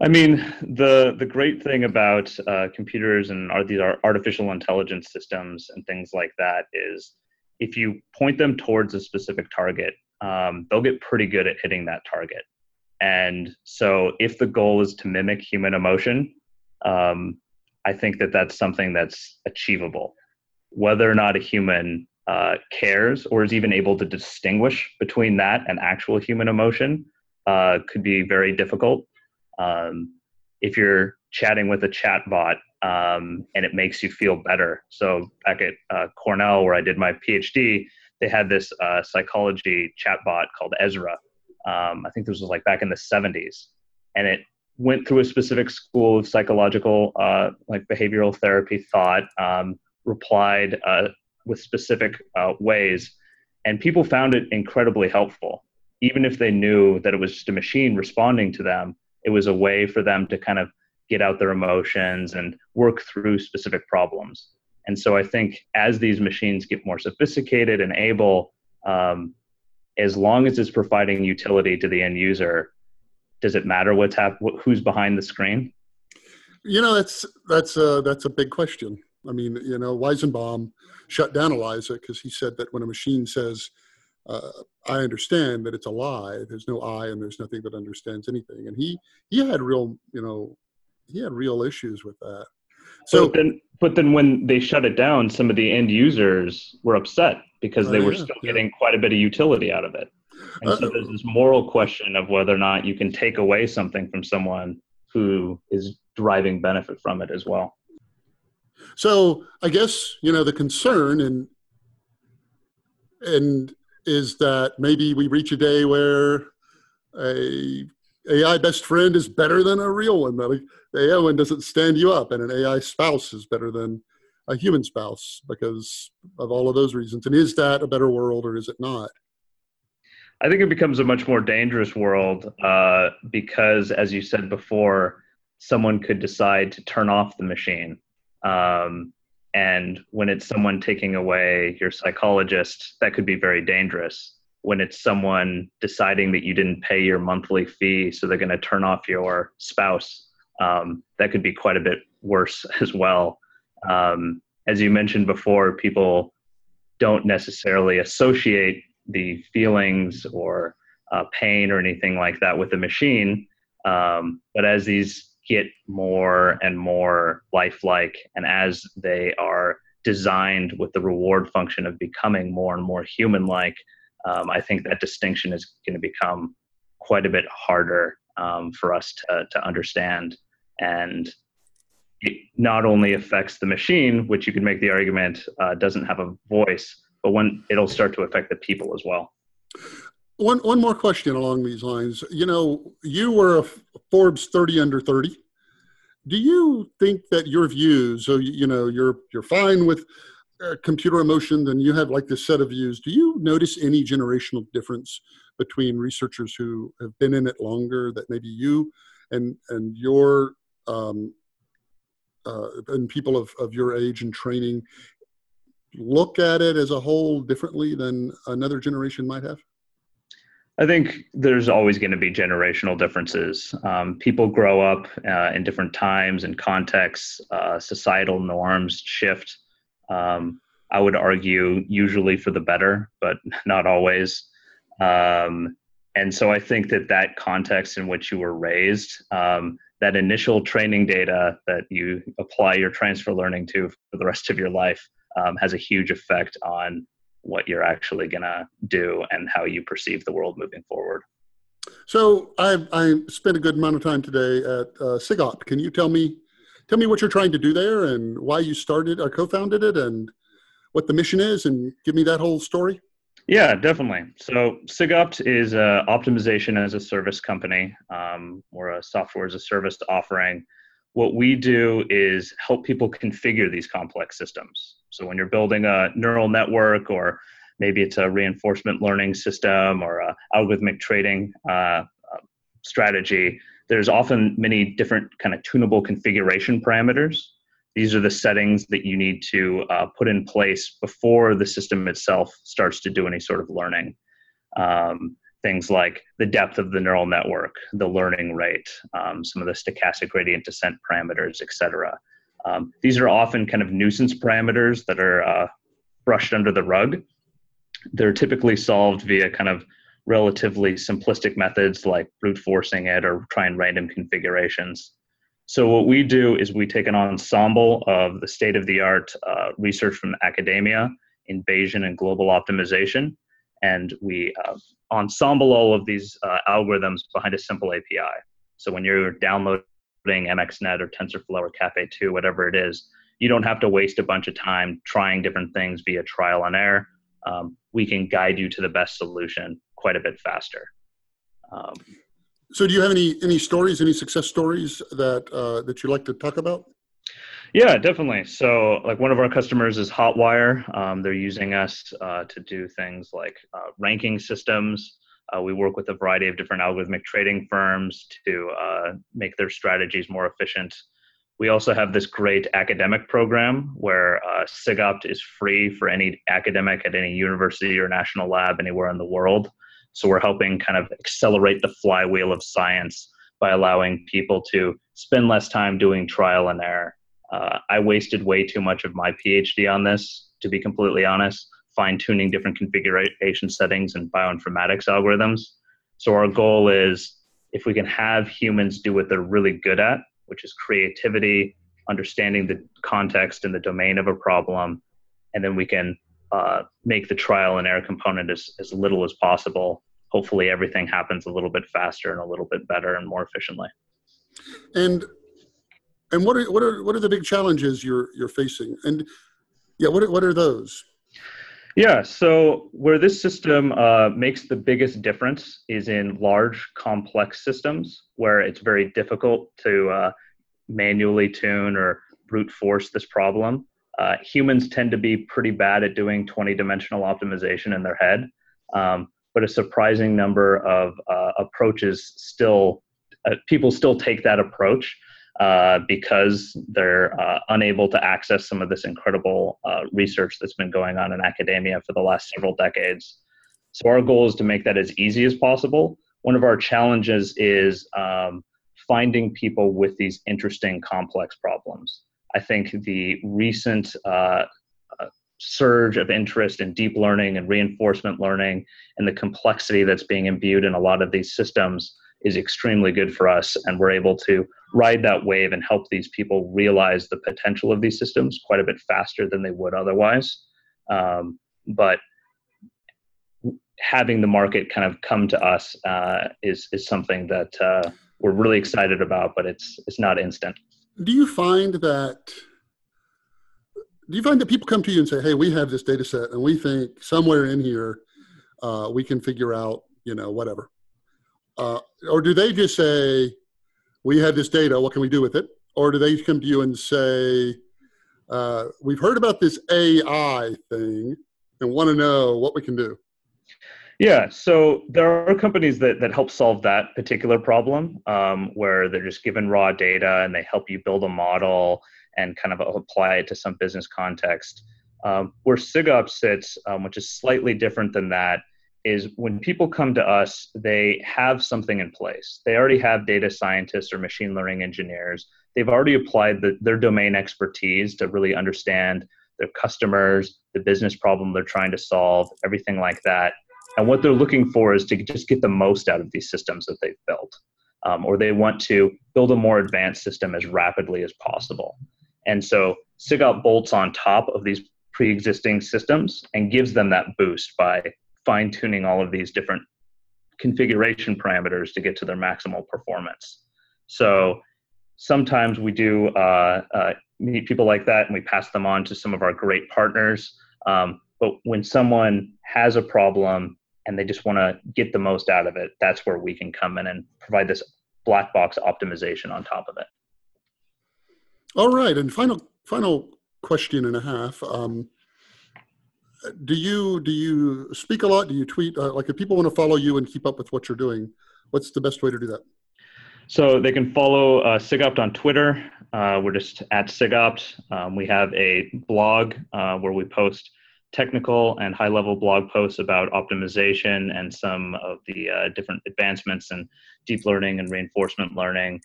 I mean, the the great thing about uh, computers and are these artificial intelligence systems and things like that is, if you point them towards a specific target, um, they'll get pretty good at hitting that target. And so, if the goal is to mimic human emotion, um, I think that that's something that's achievable. Whether or not a human uh, cares or is even able to distinguish between that and actual human emotion uh, could be very difficult. Um, if you're chatting with a chat bot um, and it makes you feel better. So back at uh, Cornell, where I did my PhD, they had this uh, psychology chatbot called ELIZA. Um, I think this was like back in the 70s, and it went through a specific school of psychological, uh, like behavioral therapy thought, um, replied uh, with specific uh, ways, and people found it incredibly helpful. Even if they knew that it was just a machine responding to them, it was a way for them to kind of get out their emotions and work through specific problems. And so I think as these machines get more sophisticated and able, um, as long as it's providing utility to the end user, does it matter what's hap- who's behind the screen? You know, that's that's a that's a big question. I mean, you know, Weizenbaum shut down ELIZA because he said that when a machine says, uh, "I understand," that it's a lie. There's no I, and there's nothing that understands anything. And he he had real, you know, he had real issues with that. So but then, but then when they shut it down, some of the end users were upset because they uh, were yeah, still getting yeah. quite a bit of utility out of it. And uh, so there's this moral question of whether or not you can take away something from someone who is deriving benefit from it as well. So I guess you know the concern and and is that maybe we reach a day where a AI best friend is better than a real one. Like the AI one doesn't stand you up, and an AI spouse is better than a human spouse because of all of those reasons. And is that a better world or is it not? I think it becomes a much more dangerous world uh, because, as you said before, someone could decide to turn off the machine. Um, and when it's someone taking away your psychologist, that could be very dangerous when it's someone deciding that you didn't pay your monthly fee, so they're going to turn off your spouse. Um, that could be quite a bit worse as well. Um, as you mentioned before, people don't necessarily associate the feelings or uh, pain or anything like that with the machine. Um, but as these get more and more lifelike, and as they are designed with the reward function of becoming more and more human like, um, I think that distinction is going to become quite a bit harder um, for us to, to understand. And it not only affects the machine, which you can make the argument uh, doesn't have a voice, but when it'll start to affect the people as well. One, one more question along these lines. You know, you were a Forbes 30 under 30. Do you think that your views, so you know, you're you're fine with uh, computer emotion, then you have like this set of views. Do you notice any generational difference between researchers who have been in it longer that maybe you and and your um, uh, and people of, of your age and training look at it as a whole differently than another generation might have? I think there's always going to be generational differences. Um, people grow up uh, in different times and contexts. Uh, societal norms shift. Um, I would argue usually for the better, but not always. Um, and so I think that that context in which you were raised, um, that initial training data that you apply your transfer learning to for the rest of your life, um, has a huge effect on what you're actually going to do and how you perceive the world moving forward. So I, I spent a good amount of time today at uh, SigOpt. Can you tell me tell me what you're trying to do there and why you started or co-founded it and what the mission is and give me that whole story. Yeah, definitely. So SigOpt is a optimization as a service company. Um, we're a software as a service offering. What we do is help people configure these complex systems. So when you're building a neural network or maybe it's a reinforcement learning system or a algorithmic trading uh, uh, strategy, there's often many different kind of tunable configuration parameters. These are the settings that you need to uh, put in place before the system itself starts to do any sort of learning. Um, things like the depth of the neural network, the learning rate, um, some of the stochastic gradient descent parameters, et cetera. Um, these are often kind of nuisance parameters that are uh, brushed under the rug. They're typically solved via kind of relatively simplistic methods like brute forcing it or trying random configurations. So what we do is we take an ensemble of the state of the art uh, research from academia in Bayesian and global optimization, and we uh, ensemble all of these uh, algorithms behind a simple API. So when you're downloading MXNet or TensorFlow or Caffe2, whatever it is, you don't have to waste a bunch of time trying different things via trial and error. Um, we can guide you to the best solution quite a bit faster. Um, so, do you have any any stories, any success stories that uh, that you like to talk about? Yeah, definitely. So, like one of our customers is Hotwire. Um, they're using us uh, to do things like uh, ranking systems. Uh, we work with a variety of different algorithmic trading firms to uh, make their strategies more efficient. We also have this great academic program where uh, SigOpt is free for any academic at any university or national lab anywhere in the world. So we're helping kind of accelerate the flywheel of science by allowing people to spend less time doing trial and error. Uh, I wasted way too much of my PhD on this, to be completely honest, fine tuning different configuration settings and bioinformatics algorithms. So our goal is if we can have humans do what they're really good at, which is creativity, understanding the context and the domain of a problem, and then we can uh, make the trial and error component as, as little as possible. Hopefully, everything happens a little bit faster and a little bit better and more efficiently. And and what are what are what are the big challenges you're you're facing? And yeah, what are, what are those? Yeah, so where this system uh, makes the biggest difference is in large, complex systems where it's very difficult to uh, manually tune or brute force this problem. Uh, humans tend to be pretty bad at doing 20 dimensional optimization in their head, um, but a surprising number of uh, approaches still, uh, people still take that approach. Uh, because they're uh, unable to access some of this incredible uh, research that's been going on in academia for the last several decades. So, our goal is to make that as easy as possible. One of our challenges is um, finding people with these interesting, complex problems. I think the recent uh, uh, surge of interest in deep learning and reinforcement learning and the complexity that's being imbued in a lot of these systems is extremely good for us and we're able to ride that wave and help these people realize the potential of these systems quite a bit faster than they would otherwise. Um, but having the market kind of come to us uh, is is something that uh, we're really excited about but it's it's not instant. Do you find that do you find that people come to you and say hey we have this data set and we think somewhere in here uh, we can figure out you know whatever uh, or do they just say, we have this data, what can we do with it? Or do they come to you and say, uh, we've heard about this AI thing and want to know what we can do? Yeah, so there are companies that, that help solve that particular problem um, where they're just given raw data and they help you build a model and kind of apply it to some business context. Um, where SigOpt sits, um, which is slightly different than that, is when people come to us, they have something in place. They already have data scientists or machine learning engineers. They've already applied the, their domain expertise to really understand their customers, the business problem they're trying to solve, everything like that. And what they're looking for is to just get the most out of these systems that they've built. Um, or they want to build a more advanced system as rapidly as possible. And so SigOpt bolts on top of these pre existing systems and gives them that boost by fine tuning all of these different configuration parameters to get to their maximal performance. So sometimes we do uh, uh, meet people like that and we pass them on to some of our great partners. Um, but when someone has a problem and they just want to get the most out of it, that's where we can come in and provide this black box optimization on top of it. All right, and final final question and a half. Um, do you do you speak a lot? Do you tweet? Uh, like, if people want to follow you and keep up with what you're doing, what's the best way to do that? So they can follow uh, SigOpt on Twitter. Uh, we're just at SigOpt. Um, we have a blog uh, where we post technical and high level blog posts about optimization and some of the uh, different advancements in deep learning and reinforcement learning.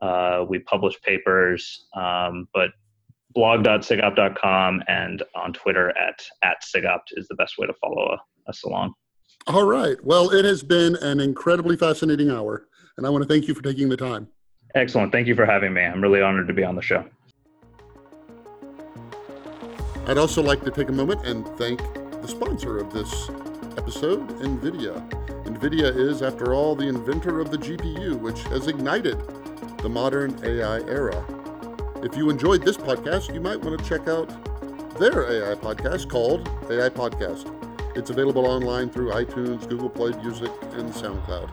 Uh, we publish papers, um, but blog.sigopt.com and on Twitter at, at SigOpt is the best way to follow us along. All right. Well, it has been an incredibly fascinating hour, and I want to thank you for taking the time. Excellent. Thank you for having me. I'm really honored to be on the show. I'd also like to take a moment and thank the sponsor of this episode, NVIDIA. NVIDIA is, after all, the inventor of the GPU, which has ignited the modern AI era. If you enjoyed this podcast, you might want to check out their AI podcast called AI Podcast. It's available online through iTunes, Google Play Music, and SoundCloud.